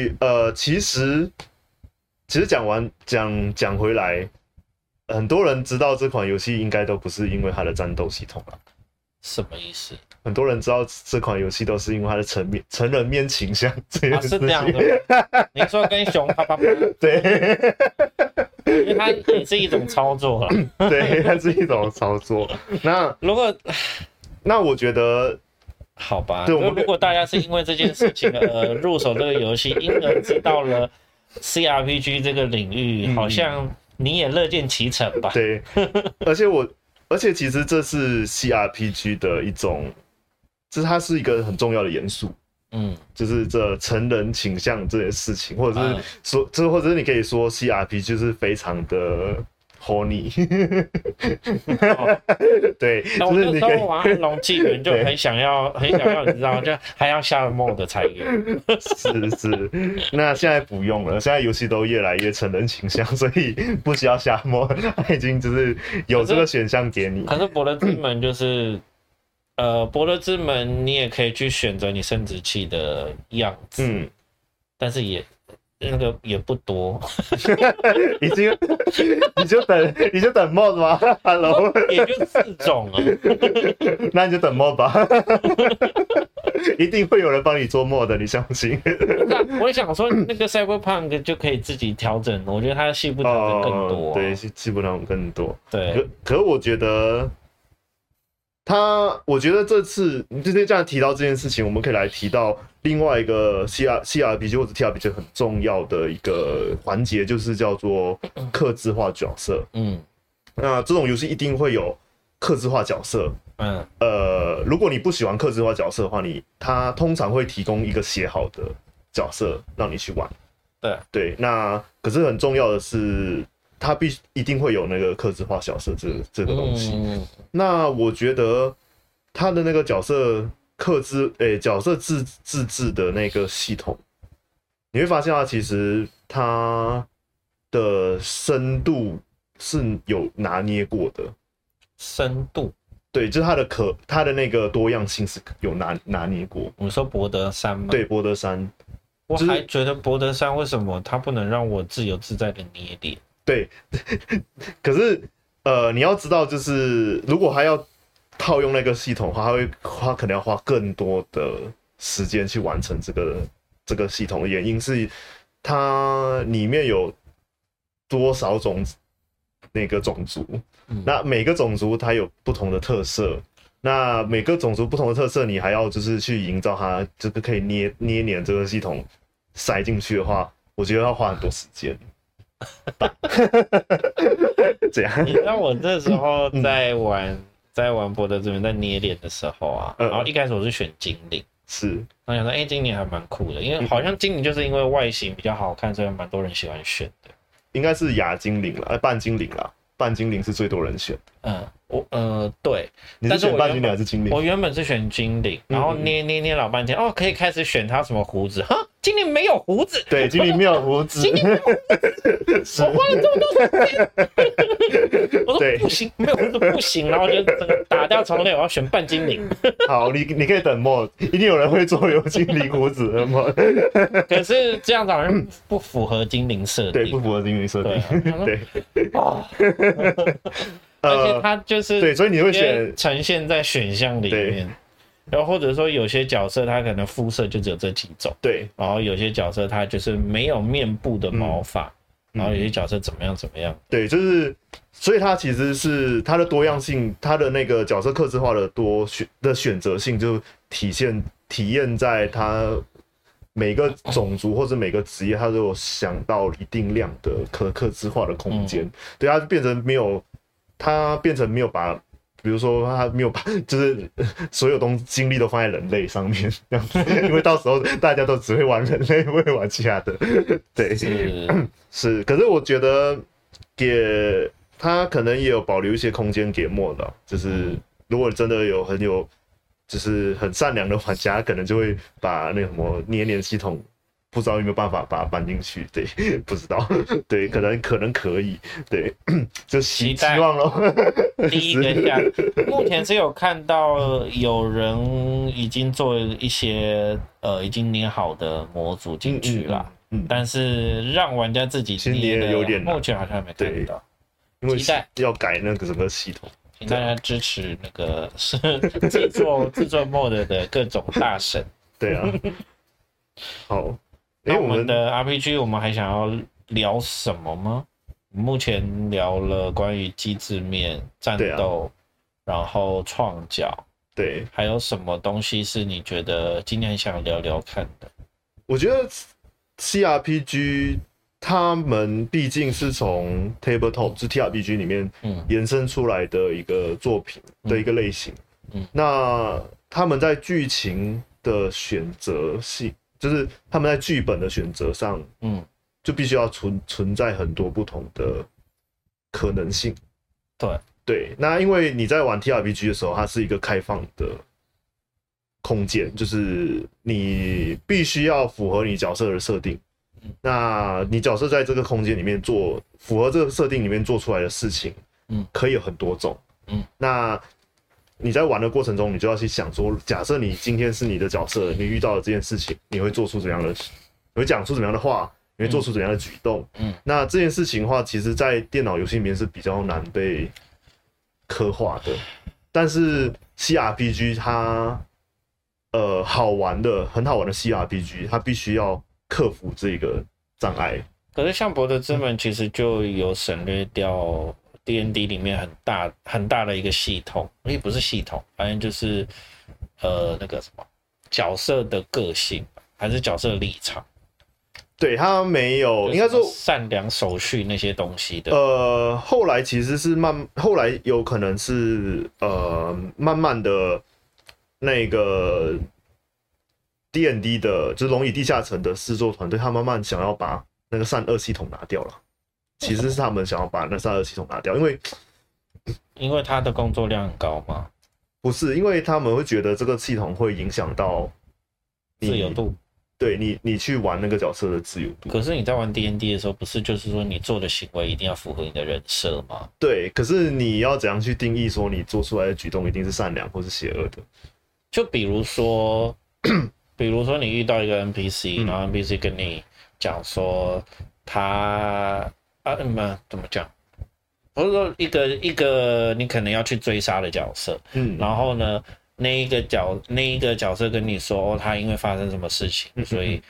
以呃，其实其实讲完讲讲回来，很多人知道这款游戏应该都不是因为它的战斗系统了。什么意思？很多人知道这款游戏都是因为它的成面成人面倾向这样、啊、是这样的。你说跟熊啪啪啪，对，因为它也是一种操作了。对，它是一种操作。那如果那我觉得好吧，对，如果大家是因为这件事情而 入手这个游戏，因而知道了 CRPG 这个领域，嗯、好像你也乐见其成吧？对，而且我。而且其实这是 CRPG 的一种，这它是一个很重要的元素，嗯，就是这成人倾向这件事情，或者是说，这、嗯、或者是你可以说 CRPG 就是非常的。horny，对，那我那时候玩《龙纪元》就很想要，很想要，你知道，就还要下 mod 才有。是是，那现在不用了，现在游戏都越来越成人倾向，所以不需要下 mod，它已经就是有这个选项给你。可是《博德之门》就是，呃，《博德之门》你也可以去选择你生殖器的样子，嗯，但是也。那个也不多，已经，你就等，你就等 mod 吗？Hello，也就四种啊，那你就等 mod 吧，一定会有人帮你做 mod 的，你相信？那我也想说，那个 Cyberpunk 就可以自己调整，我觉得它的细部调整更多，啊，对，细部调整更多，对。可可，我觉得。他，我觉得这次你今天这样提到这件事情，我们可以来提到另外一个 C R C R P G 或者 T R P G 很重要的一个环节，就是叫做克制化角色。嗯，那这种游戏一定会有克制化角色。嗯，呃，如果你不喜欢克制化角色的话，你他通常会提供一个写好的角色让你去玩。对对，那可是很重要的是。他必须一定会有那个克制化角色这这个东西。嗯、那我觉得他的那个角色克制诶、欸、角色自自制的那个系统，你会发现啊，其实它的深度是有拿捏过的。深度？对，就是它的可它的那个多样性是有拿拿捏过。你说博德山吗？对，博德山。我还觉得博德山为什么它不能让我自由自在的捏脸？对，可是呃，你要知道，就是如果还要套用那个系统的话，他会花可能要花更多的时间去完成这个这个系统的原因是，它里面有多少种那个种族，嗯、那每个种族它有不同的特色，那每个种族不同的特色，你还要就是去营造它这个可以捏捏黏这个系统塞进去的话，我觉得要花很多时间。这样，你知道我那时候在玩，嗯、在玩博德之门在捏脸的时候啊，嗯、然后一开始我是选精灵，是，然后想说，哎、欸，精灵还蛮酷的，因为好像精灵就是因为外形比较好看，所以蛮多人喜欢选的。应该是亚精灵了，哎，半精灵了，半精灵是最多人选。嗯，我，呃，对，你是选半精灵还是精灵？我原本是选精灵，然后捏捏捏老半天，哦，可以开始选他什么胡子，哈。精灵没有胡子，对，精灵没有胡子。精灵没有胡子，我花了这么多时间，我说不行，没有我说不行，然后就整个打掉重练，我要选半精灵。好，你你可以等 mod，一定有人会做有精灵胡子的 mod。可是这样子好像不符合精灵设定，对，不符合精灵设定，对。哦，而且他就是对，所以你会选呈现在选项里面。然后或者说有些角色他可能肤色就只有这几种，对。然后有些角色他就是没有面部的毛发，嗯、然后有些角色怎么样怎么样。对，就是，所以它其实是它的多样性，它的那个角色克制化的多选的选择性，就体现体验在它每个种族或者每个职业，它都有想到一定量的可克制化的空间。嗯、对，它变成没有，它变成没有把。比如说他没有把，就是所有东精力都放在人类上面，这样子，因为到时候大家都只会玩人类，不会玩其他的。对，是，是。可是我觉得给他可能也有保留一些空间给 mod 的，就是如果真的有很有，就是很善良的玩家，可能就会把那个什么捏黏系统不知道有没有办法把它搬进去，对，不知道，对，可能可能可以，对，就希希望咯。第一个讲，目前是有看到有人已经做一些呃已经捏好的模组进去了，嗯，嗯，但是让玩家自己捏的有点，目前好像没看到，因为要改那个整个系统，请大家支持那个是 制作制作 mod 的各种大神，对啊，好。那我们的 RPG，我们还想要聊什么吗？目前聊了关于机制面、战斗，啊、然后创角，对，还有什么东西是你觉得今天想聊聊看的？我觉得 CRPG 他们毕竟是从 Tabletop 是 TRPG 里面延伸出来的一个作品的一个类型，嗯，嗯，那他们在剧情的选择性。就是他们在剧本的选择上，嗯，就必须要存存在很多不同的可能性。对对，那因为你在玩 TRPG 的时候，它是一个开放的空间，就是你必须要符合你角色的设定。嗯，那你角色在这个空间里面做符合这个设定里面做出来的事情，嗯，可以有很多种。嗯，那。你在玩的过程中，你就要去想说，假设你今天是你的角色，你遇到了这件事情，你会做出怎样的，你会讲出怎样的话，你会做出怎样的举动？嗯，那这件事情的话，其实，在电脑游戏里面是比较难被刻画的。但是 CRPG 它，呃，好玩的，很好玩的 CRPG，它必须要克服这个障碍。可是像博德之门，其实就有省略掉。D N D 里面很大很大的一个系统，也不是系统，反正就是呃那个什么角色的个性，还是角色的立场。对，他没有，应该说善良手续那些东西的。呃，后来其实是慢，后来有可能是呃慢慢的，那个 D N D 的，就是龙与地下城的制作团队，他慢慢想要把那个善恶系统拿掉了。其实是他们想要把那三个系统拿掉，因为因为他的工作量很高吗？不是，因为他们会觉得这个系统会影响到自由度，对你，你去玩那个角色的自由度。可是你在玩 D N D 的时候，不是就是说你做的行为一定要符合你的人设吗？对，可是你要怎样去定义说你做出来的举动一定是善良或是邪恶的？就比如说，比如说你遇到一个 N P C，然后 N P C 跟你讲说他。啊，嗯嘛怎么讲？不是说，一个一个你可能要去追杀的角色，嗯，然后呢，那一个角那一个角色跟你说，哦，他因为发生什么事情，所以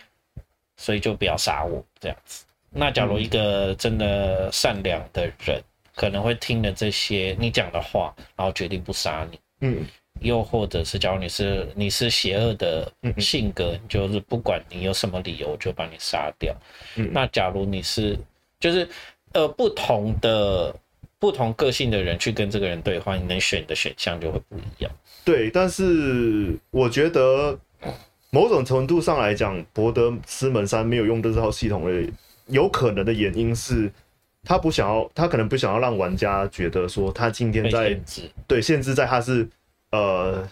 所以就不要杀我这样子。那假如一个真的善良的人，可能会听了这些你讲的话，然后决定不杀你，嗯，又或者是假如你是你是邪恶的性格，就是不管你有什么理由，就把你杀掉。嗯，那假如你是。就是，呃，不同的不同个性的人去跟这个人对话，你能选的选项就会不一样。对，但是我觉得某种程度上来讲，博德斯门山没有用这套系统的有可能的原因是，他不想要，他可能不想要让玩家觉得说他今天在限，对，限制在他是呃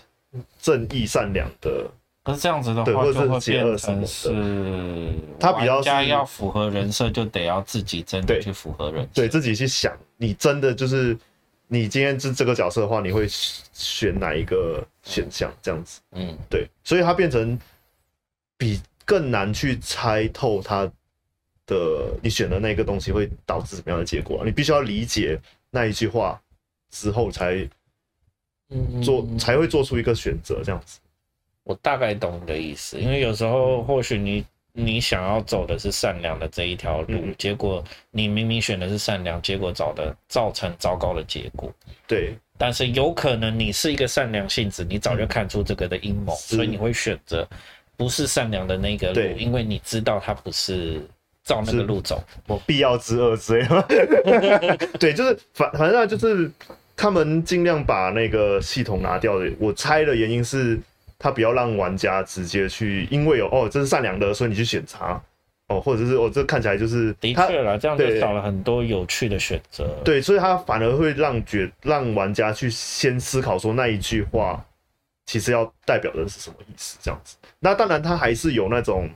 正义善良的。可是这样子的话，就会变成是，他比较家要符合人设，就得要自己真的去符合人设，对自己去想，你真的就是你今天是这个角色的话，你会选哪一个选项？这样子，嗯，对，所以它变成比更难去猜透他的你选的那个东西会导致什么样的结果，你必须要理解那一句话之后才做才会做出一个选择，这样子。我大概懂你的意思，因为有时候或许你你想要走的是善良的这一条路，嗯，结果你明明选的是善良，结果找的造成糟糕的结果。对，但是有可能你是一个善良性子，你早就看出这个的阴谋，嗯，所以你会选择不是善良的那个路，因为你知道他不是照那个路走，我必要之恶之类的。对，就是反反正就是他们尽量把那个系统拿掉的，我猜的原因是。他不要让玩家直接去，因为有哦，这是善良的，所以你去选择哦，或者是哦，这看起来就是的确了，这样就少了很多有趣的选择。对，所以他反而会让觉让玩家去先思考说那一句话其实要代表的是什么意思，这样子。那当然，他还是有那种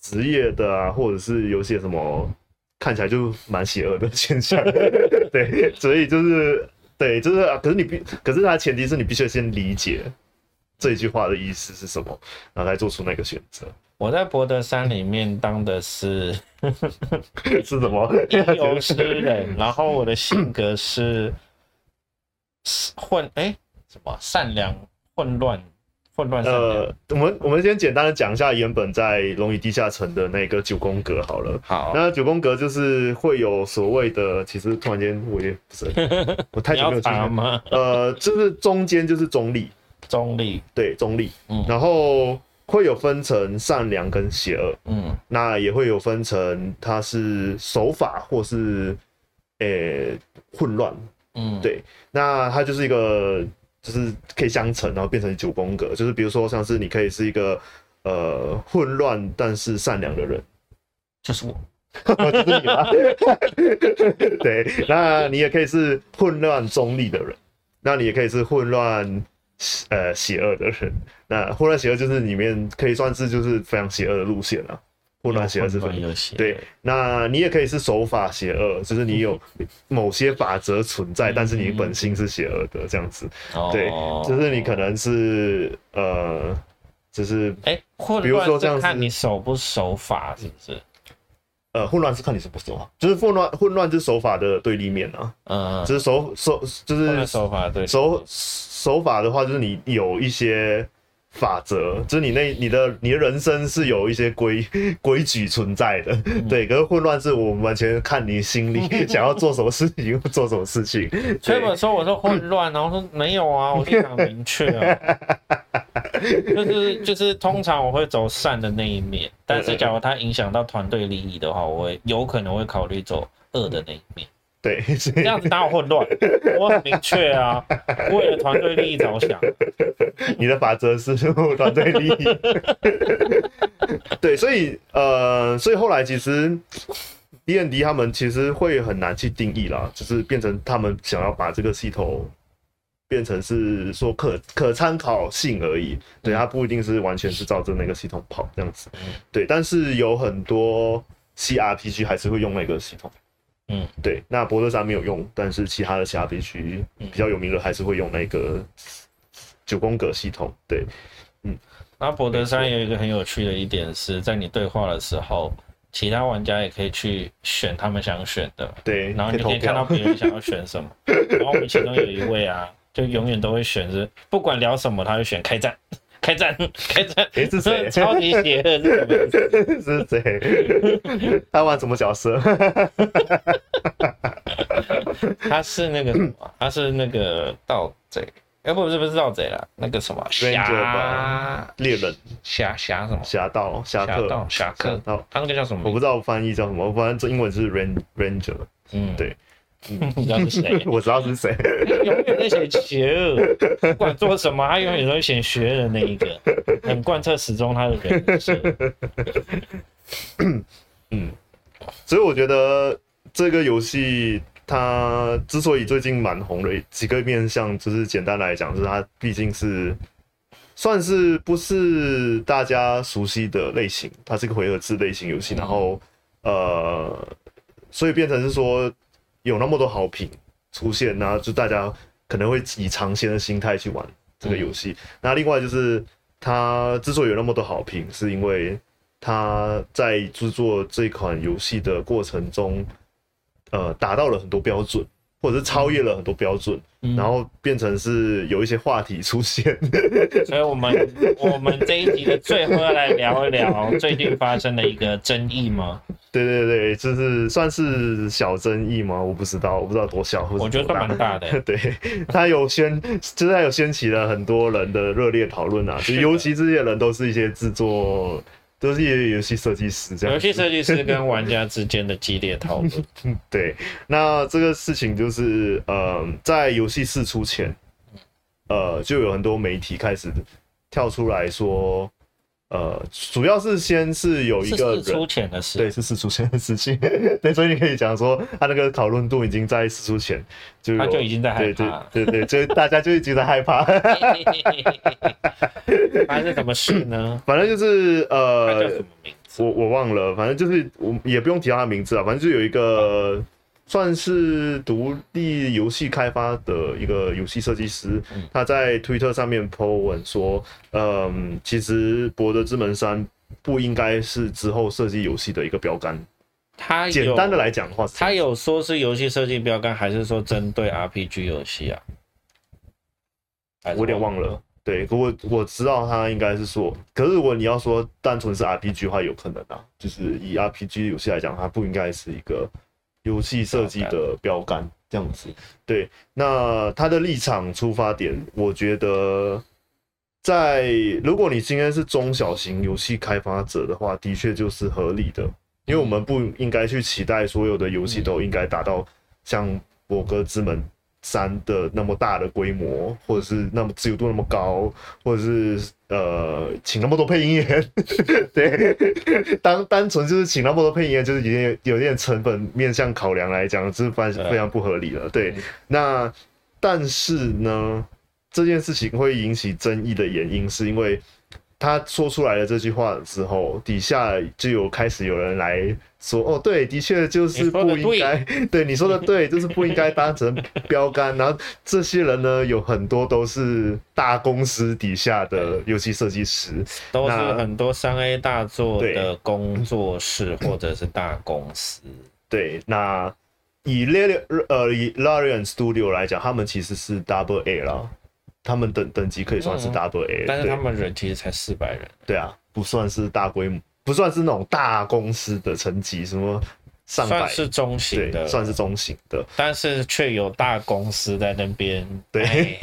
职业的啊，或者是有些什么看起来就蛮邪恶的现象，对，所以就是对，就是，啊可是你必，可是它前提是你必须先理解这一句话的意思是什么，然后来做出那个选择。我在博德山里面当的是 是什么？吟游诗人，然后我的性格是混哎、欸、什么善良混乱。混乱。呃，我们我们先简单的讲一下原本在龙与地下城的那个九宫格好了。好，那九宫格就是会有所谓的，其实突然间我也不是，我太久没有记了吗？呃，就是中间就是中立，中立，对，中立。嗯，然后会有分成善良跟邪恶。嗯，那也会有分成它是守法或是诶、欸、混乱。嗯，对，那它就是一个。就是可以相乘，然后变成九宫格。就是比如说，像是你可以是一个呃混乱但是善良的人，就是我，就是你吧。对，那你也可以是混乱中立的人，那你也可以是混乱呃邪恶的人。那混乱邪恶就是里面可以算是就是非常邪恶的路线了。混乱邪恶是分对，那你也可以是守法邪恶，就是你有某些法则存在，但是你本性是邪恶的这样子。对，就是你可能是呃，就是哎，比如说这样看你守不守法是不是？呃，混乱是看你守不守法，就是混乱混乱就是守法的对立面啊。嗯，就是守守就是守法对守守法的话，就是你有一些。法则就是你那你的你的人生是有一些规 规矩存在的，嗯、对。可是混乱是我们完全看你心里 想要做什么事情做什么事情。所以我说我说混乱，然后说没有啊，我非常明确啊，就是就是通常我会走善的那一面，但是假如它影响到团队利益的话，我会有可能会考虑走恶的那一面。对，这样子哪有混乱？我很明确啊，为了团队利益着想。你的法则是团队利益。对，所以呃，所以后来其实 D&D 他们其实会很难去定义啦，就是变成他们想要把这个系统变成是说可可参考性而已。对，它不一定是完全是照着那个系统跑这样子。对，但是有很多 CRPG 还是会用那个系统。嗯，对，那博德山没有用，但是其他的其他地区比较有名的还是会用那个九宫格系统。对，嗯，那博德山有一个很有趣的一点是在你对话的时候，其他玩家也可以去选他们想选的，对，然后你可以看到别人想要选什么，然后我们其中有一位啊，就永远都会选是不管聊什么，他就选开战。开战！开战！谁是谁？超级邪恶是什么？是谁？他玩什么角色？他是那个什么？他是那个盗贼？哎，不是不是盗贼啦，那个什么侠猎人？侠侠什么？侠盗？侠客？侠客？他那个叫什么？我不知道翻译叫什么，反正这英文是 Ranger。嗯，对。你知道是谁？我知道是谁。永远在写邪恶，不管做什么，他永远都会选学人那一个，很贯彻始终他的人设。嗯，所以我觉得这个游戏它之所以最近蛮红的，几个面向就是简单来讲，就是它毕竟是算是不是大家熟悉的类型，它是个回合制类型游戏，然后呃，所以变成是说。有那么多好评出现，然后就大家可能会以尝鲜的心态去玩这个游戏。那另外就是，它之所以有那么多好评，是因为它在制作这款游戏的过程中，呃，达到了很多标准，或者是超越了很多标准。然后变成是有一些话题出现，所以我们我们这一集的最后要来聊一聊 最近发生的一个争议吗？对对对，就是算是小争议吗？我不知道，我不知道多小，或者我觉得蛮大的。对，他有掀，就是他有掀起了很多人的热烈讨论啊，就尤其这些人都是一些制作。都是游戏设计师这样，游戏设计师跟玩家之间的激烈讨论。对，那这个事情就是，呃，在游戏试出前，呃，就有很多媒体开始跳出来说。呃，主要是先是有一个出钱的事，对，是事出钱的事情，对，所以你可以讲说，他那个讨论度已经在事出前就他就已经在害怕，对对对，就大家就已经在害怕。还是什么事呢？反正就是呃，字？我我忘了，反正就是我也不用提到他名字啊，反正就有一个算是独立游戏开发的一个游戏设计师，他在推特上面 po 文说，嗯，其实《博德之门三》不应该是之后设计游戏的一个标杆。他简单的来讲的话，他有说是游戏设计标杆，还是说针对 RPG 游戏啊？我有点忘了。对，我我知道他应该是说，可是如果你要说单纯是 RPG 的话，有可能啊，就是以 RPG 游戏来讲，它不应该是一个游戏设计的标杆这样子。对，那他的立场出发点，我觉得在如果你今天是中小型游戏开发者的话，的确就是合理的，因为我们不应该去期待所有的游戏都应该达到像《博格之门》三的那么大的规模，或者是那么自由度那么高，或者是呃请那么多配音员，对，当单纯就是请那么多配音员，就是有点有，点成本面向考量来讲，这是非常非常不合理了。对，那但是呢，这件事情会引起争议的原因，是因为。他说出来了这句话之后，底下就有开始有人来说：“哦，对，的确就是不应该，对你说的对，就是不应该当成标杆。”然后这些人呢，有很多都是大公司底下的游戏设计师，都是很多三 A 大作的工作室或者是大公司。对，那以 Larian 呃以 Larian Studio 来讲，他们其实是 Double A 了。他们等等级可以算是 Double A，嗯，但是他们人其实才四百人。对啊，不算是大规模，不算是那种大公司的层级，什么上百，算是中型的，算是中型的，但是却有大公司在那边。对，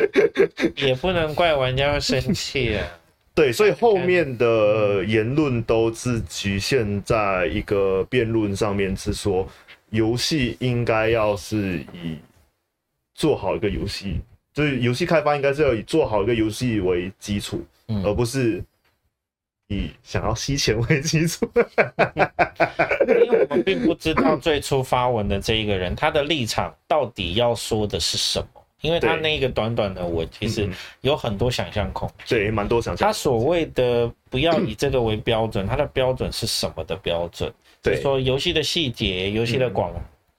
也不能怪玩家会生气啊。对，所以后面的言论都是局限在一个辩论上面，是说游戏应该要是以做好一个游戏。就是游戏开发应该是要以做好一个游戏为基础，嗯，而不是以想要吸钱为基础。因为我们并不知道最初发文的这一个人他的立场到底要说的是什么，因为他那个短短的文其实有很多想象空间，对，蛮多想象。他所谓的不要以这个为标准，他的标准是什么的标准？对，就是说游戏的细节，游戏的广。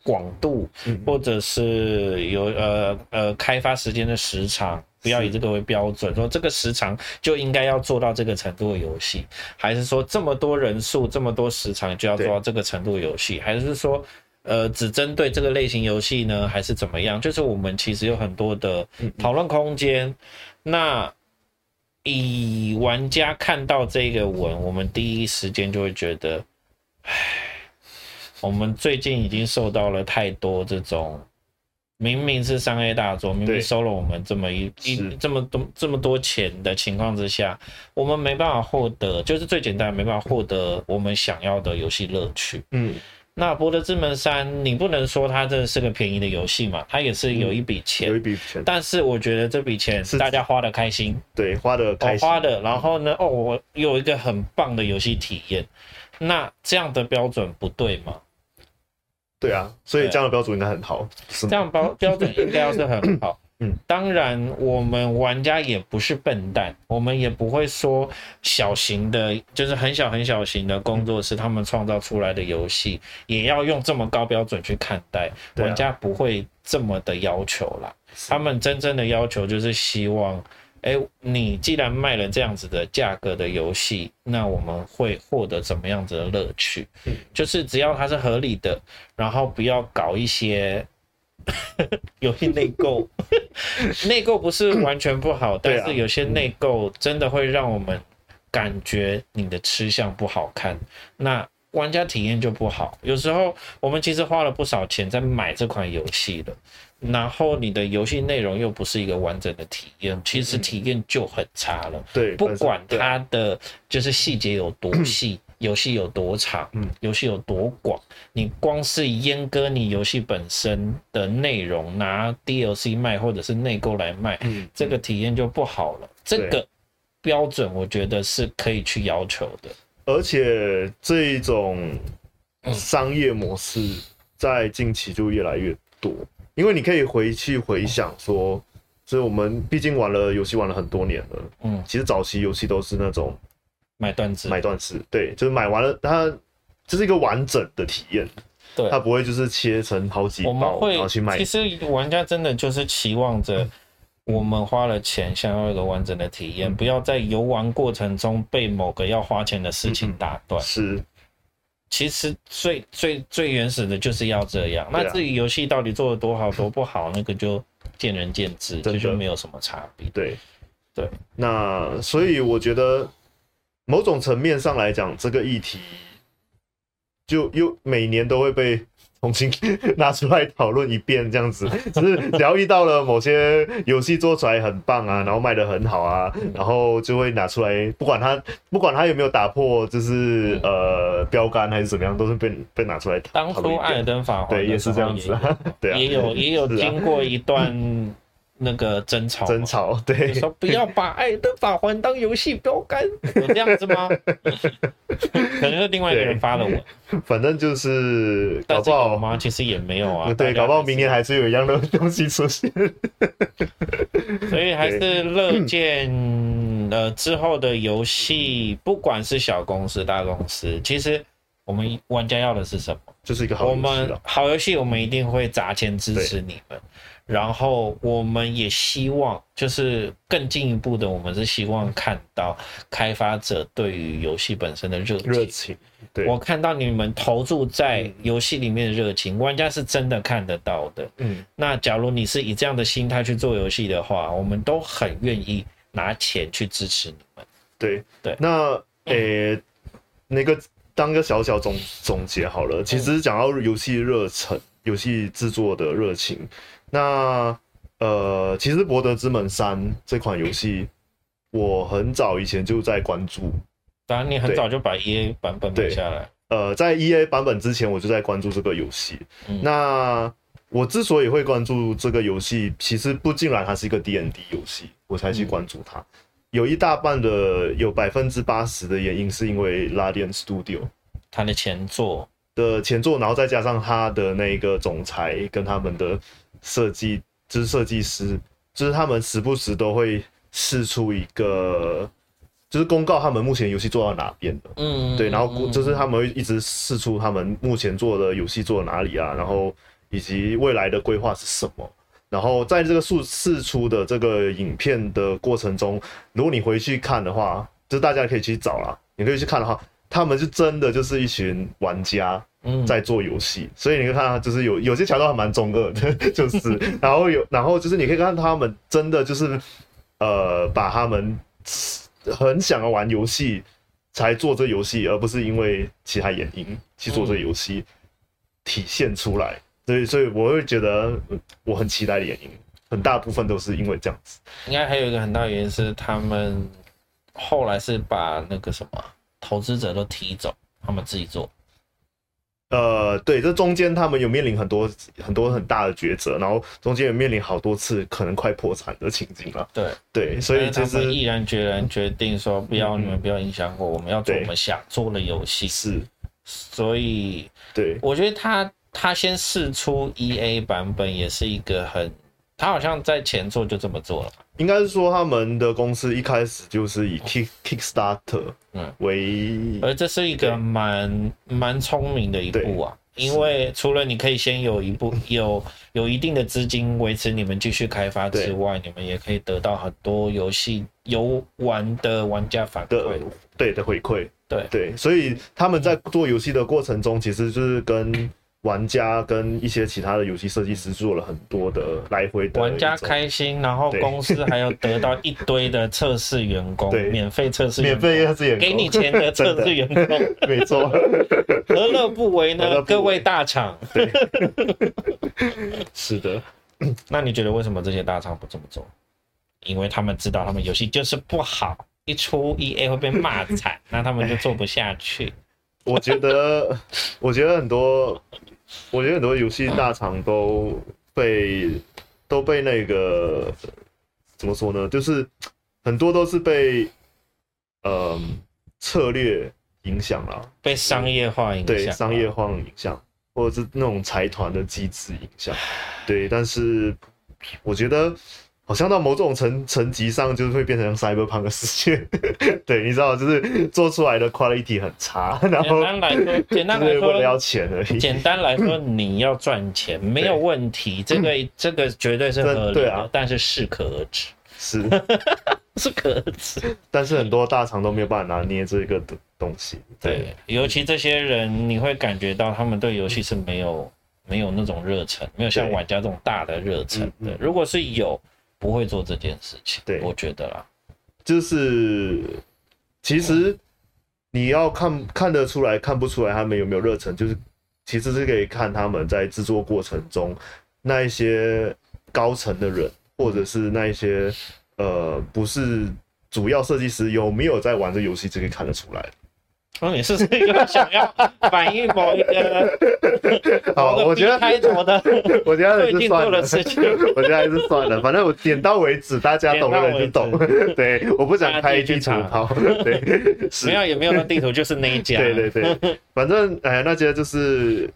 广度，或者是有呃呃开发时间的时长，不要以这个为标准，说这个时长就应该要做到这个程度的游戏，还是说这么多人数这么多时长就要做到这个程度的游戏，还是说呃只针对这个类型游戏呢，还是怎么样？就是我们其实有很多的讨论空间。那以玩家看到这个文，我们第一时间就会觉得，唉。我们最近已经受到了太多这种，明明是三 A 大作，明明收了我们这么一一这么多这么多钱的情况之下，我们没办法获得，就是最简单没办法获得我们想要的游戏乐趣。嗯，那《博德之门三》，你不能说它这是个便宜的游戏嘛？它也是有一笔钱，有一笔钱。但是我觉得这笔钱是大家花的开心，对，花的开心，花的。然后呢，哦，我有一个很棒的游戏体验。那这样的标准不对吗？对啊，所以这样的标准应该很好。这样标 标准应该要是很好。嗯，当然，我们玩家也不是笨蛋，我们也不会说小型的，就是很小很小型的工作室，他们创造出来的游戏也要用这么高标准去看待。玩家不会这么的要求啦，他们真正的要求就是希望。哎，你既然卖了这样子的价格的游戏，那我们会获得怎么样子的乐趣？就是只要它是合理的，然后不要搞一些 游戏内购。内购不是完全不好，但是有些内购真的会让我们感觉你的吃相不好看，那玩家体验就不好。有时候我们其实花了不少钱在买这款游戏了。然后你的游戏内容又不是一个完整的体验，其实体验就很差了。对，不管它的就是细节有多细，游戏有多长，嗯，游戏有多广，你光是阉割你游戏本身的内容，拿 DLC 卖或者是内购来卖，嗯这个体验就不好了。这个标准我觉得是可以去要求的。而且这一种商业模式在近期就越来越多。因为你可以回去回想说，所以我们毕竟玩了游戏玩了很多年了，嗯，其实早期游戏都是那种买断制，买断制，对，就是买完了，它这是一个完整的体验，对，它不会就是切成好几包然后去卖。其实玩家真的就是期望着我们花了钱，想要一个完整的体验，嗯、不要在游玩过程中被某个要花钱的事情打断。嗯、是，其实最最最原始的就是要这样。那至于游戏到底做的多好多不好，那个就见仁见智，这就没有什么差别。对。对，那所以我觉得某种层面上来讲，这个议题就又每年都会被重新 拿出来讨论一遍，这样子。只是聊遇到了某些游戏做出来很棒啊，然后卖的很好啊，然后就会拿出来，不管它不管它有没有打破，就是呃标杆还是怎么样，都是被被拿出来讨论。当初艾尔登法环对也是这样子，对啊，也有也有经过一段。那个争吵，争吵，对，说不要把《艾尔登法环》当游戏标杆，有这样子吗？可能是另外一个人发了我，反正就是搞不好吗？其实也没有啊。对，搞不好明年还是有一样的东西出现。所以还是乐见呃之后的游戏，不管是小公司大公司，其实我们玩家要的是什么？就是一个好游戏。我们好游戏，我们一定会砸钱支持你们。然后我们也希望，就是更进一步的，我们是希望看到开发者对于游戏本身的热情。热情，对，我看到你们投注在游戏里面的热情，玩家是真的看得到的。嗯，那假如你是以这样的心态去做游戏的话，我们都很愿意拿钱去支持你们。对对，那呃，那个当个小小总总结好了。其实讲到游戏热忱，游戏制作的热情。那呃，其实《博德之门三》这款游戏，我很早以前就在关注。当然，你很早就把 EA 版本买下来。呃，在 EA 版本之前，我就在关注这个游戏。嗯、那我之所以会关注这个游戏，其实不尽然它是一个 D N D 游戏，我才去关注它。嗯、有一大半的，有百分之八十的原因是因为 Larian Studio 他的前作的前作，然后再加上他的那个总裁跟他们的。设计就是设计师，就是他们时不时都会试出一个，就是公告他们目前游戏做到哪边的，嗯，对，然后就是他们会一直试出他们目前做的游戏做到哪里啊，然后以及未来的规划是什么，然后在这个释释出的这个影片的过程中，如果你回去看的话，就是大家可以去找啦，你可以去看的话，他们是真的就是一群玩家。在做游戏，所以你可以看到，就是有有些桥段还蛮中二的，就是，然后有，然后就是你可以看到他们真的就是，呃，把他们很想要玩游戏才做这游戏，而不是因为其他原因去做这游戏体现出来。所以，所以我会觉得我很期待的原因，很大部分都是因为这样子。应该还有一个很大原因是他们后来是把那个什么投资者都踢走，他们自己做。呃，对，这中间他们有面临很多很多很大的抉择，然后中间也面临好多次可能快破产的情景了。对对，所以就是毅然决然决定说，不要、嗯、你们不要影响我，我们要做我们想做的游戏。是，所以对，我觉得他他先试出 EA 版本也是一个很。他好像在前作就这么做了，应该是说他们的公司一开始就是以 Kick Kickstarter 嗯。为，而这是一个蛮蛮聪明的一步啊，因为除了你可以先有一部 有有一定的资金维持你们继续开发之外，你们也可以得到很多游戏游玩的玩家反馈，对的回馈，对。对，所以他们在做游戏的过程中，其实就是跟。玩家跟一些其他的游戏设计师做了很多的来回的，玩家开心，然后公司还要得到一堆的测试员工，对，免费测试，免费测试员工，给你钱的测试员工，没错，何乐不为呢？各位大厂，对，是的。那你觉得为什么这些大厂不这么做？因为他们知道他们游戏就是不好，一出 EA 会被骂惨，那他们就做不下去。我觉得，我觉得很多。我觉得很多游戏大厂都被都被那个怎么说呢？就是很多都是被嗯、呃、策略影响了，被商业化影响，对商业化影响，或者是那种财团的机制影响。对，但是我觉得好像到某种层层级上，就是会变成 cyberpunk 的世界。对，你知道，就是做出来的 quality 很差。然 后简单来说，简单来说，为了要钱而已。简单来说，你要赚钱没有问题，这个这个绝对是合理啊，但是适可而止。是，适可而止。但是很多大厂都没有办法拿捏这个东西。对，对，尤其这些人，你会感觉到他们对游戏是没有没有那种热忱，没有像玩家这种大的热忱的。如果是有。不会做这件事情，对，我觉得啦，就是其实你要看看得出来，看不出来他们有没有热忱，就是其实是可以看他们在制作过程中那一些高层的人，或者是那一些呃不是主要设计师有没有在玩这游戏，这可以看得出来。哦，你是这个想要反映某一个 好，我觉得开头的，我觉得还是算了，我觉得还是算了，反正我点到为止，大家懂的人就懂。对，我不想开一句长炮。对，没有也没有那地图，就是那一家。对对对，反正哎，那家就是。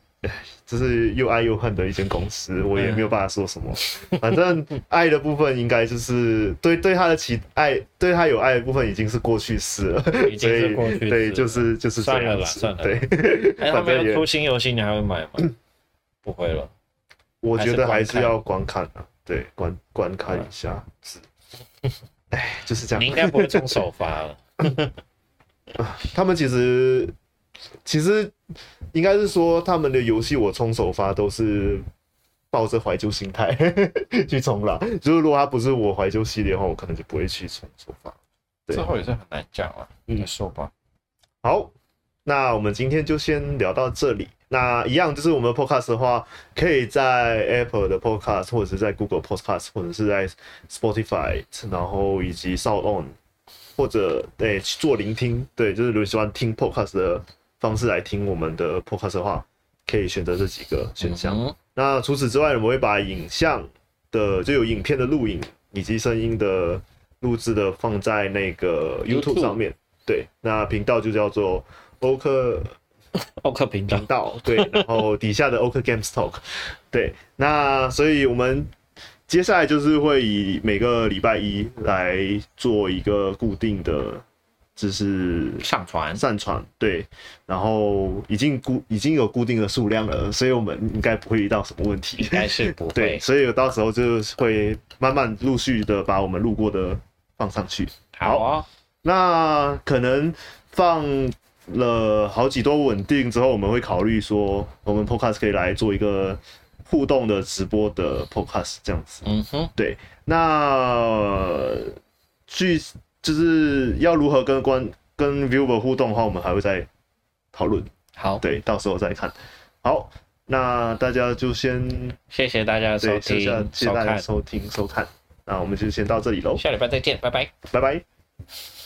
就是又爱又恨的一间公司，我也没有办法说什么。反正爱的部分应该就是对对他的期爱，对他有爱的部分已经是过去式了。已经是过去式。对，就是就是。算了吧，算了。对，哎，他没有出新游戏，你还会买吗？不会了。我觉得还是要观看啊，对，观观看一下是。哎，就是这样。你应该不会中首发了。他们其实。其实应该是说，他们的游戏我冲首发都是抱着怀旧心态 去冲啦。就是如果它不是我怀旧系列的话，我可能就不会去冲首发。之后也是很难讲啊，嗯，说吧。好，那我们今天就先聊到这里。那一样就是我们的 Podcast 的话，可以在 Apple 的 Podcast，或者是在 Google Podcast，或者是在 Spotify，然后以及 SoundOn，或者对去做聆听。对，就是如果喜欢听 Podcast 的。方式来听我们的 podcast 的话，可以选择这几个选项。嗯、那除此之外，我们会把影像的就有影片的录影以及声音的录制的放在那个 YouTube 上面。对，那频道就叫做欧克欧克频道。道对，然后底下的欧克 Games Talk。对，那所以我们接下来就是会以每个礼拜一来做一个固定的。只是上传上传对，然后已经固已经有固定的数量了，所以我们应该不会遇到什么问题，应该是不会。对，所以到时候就会慢慢陆续的把我们录过的放上去。好啊，那可能放了好几多稳定之后，我们会考虑说，我们 Podcast 可以来做一个互动的直播的 Podcast 这样子。嗯哼，对，那据。就是要如何跟观跟 viewer 互动的话，我们还会再讨论。好，对，到时候再看。好，那大家就先谢谢大家收听，谢谢大家收听收看。那我们就先到这里喽，下礼拜再见，拜拜，拜拜。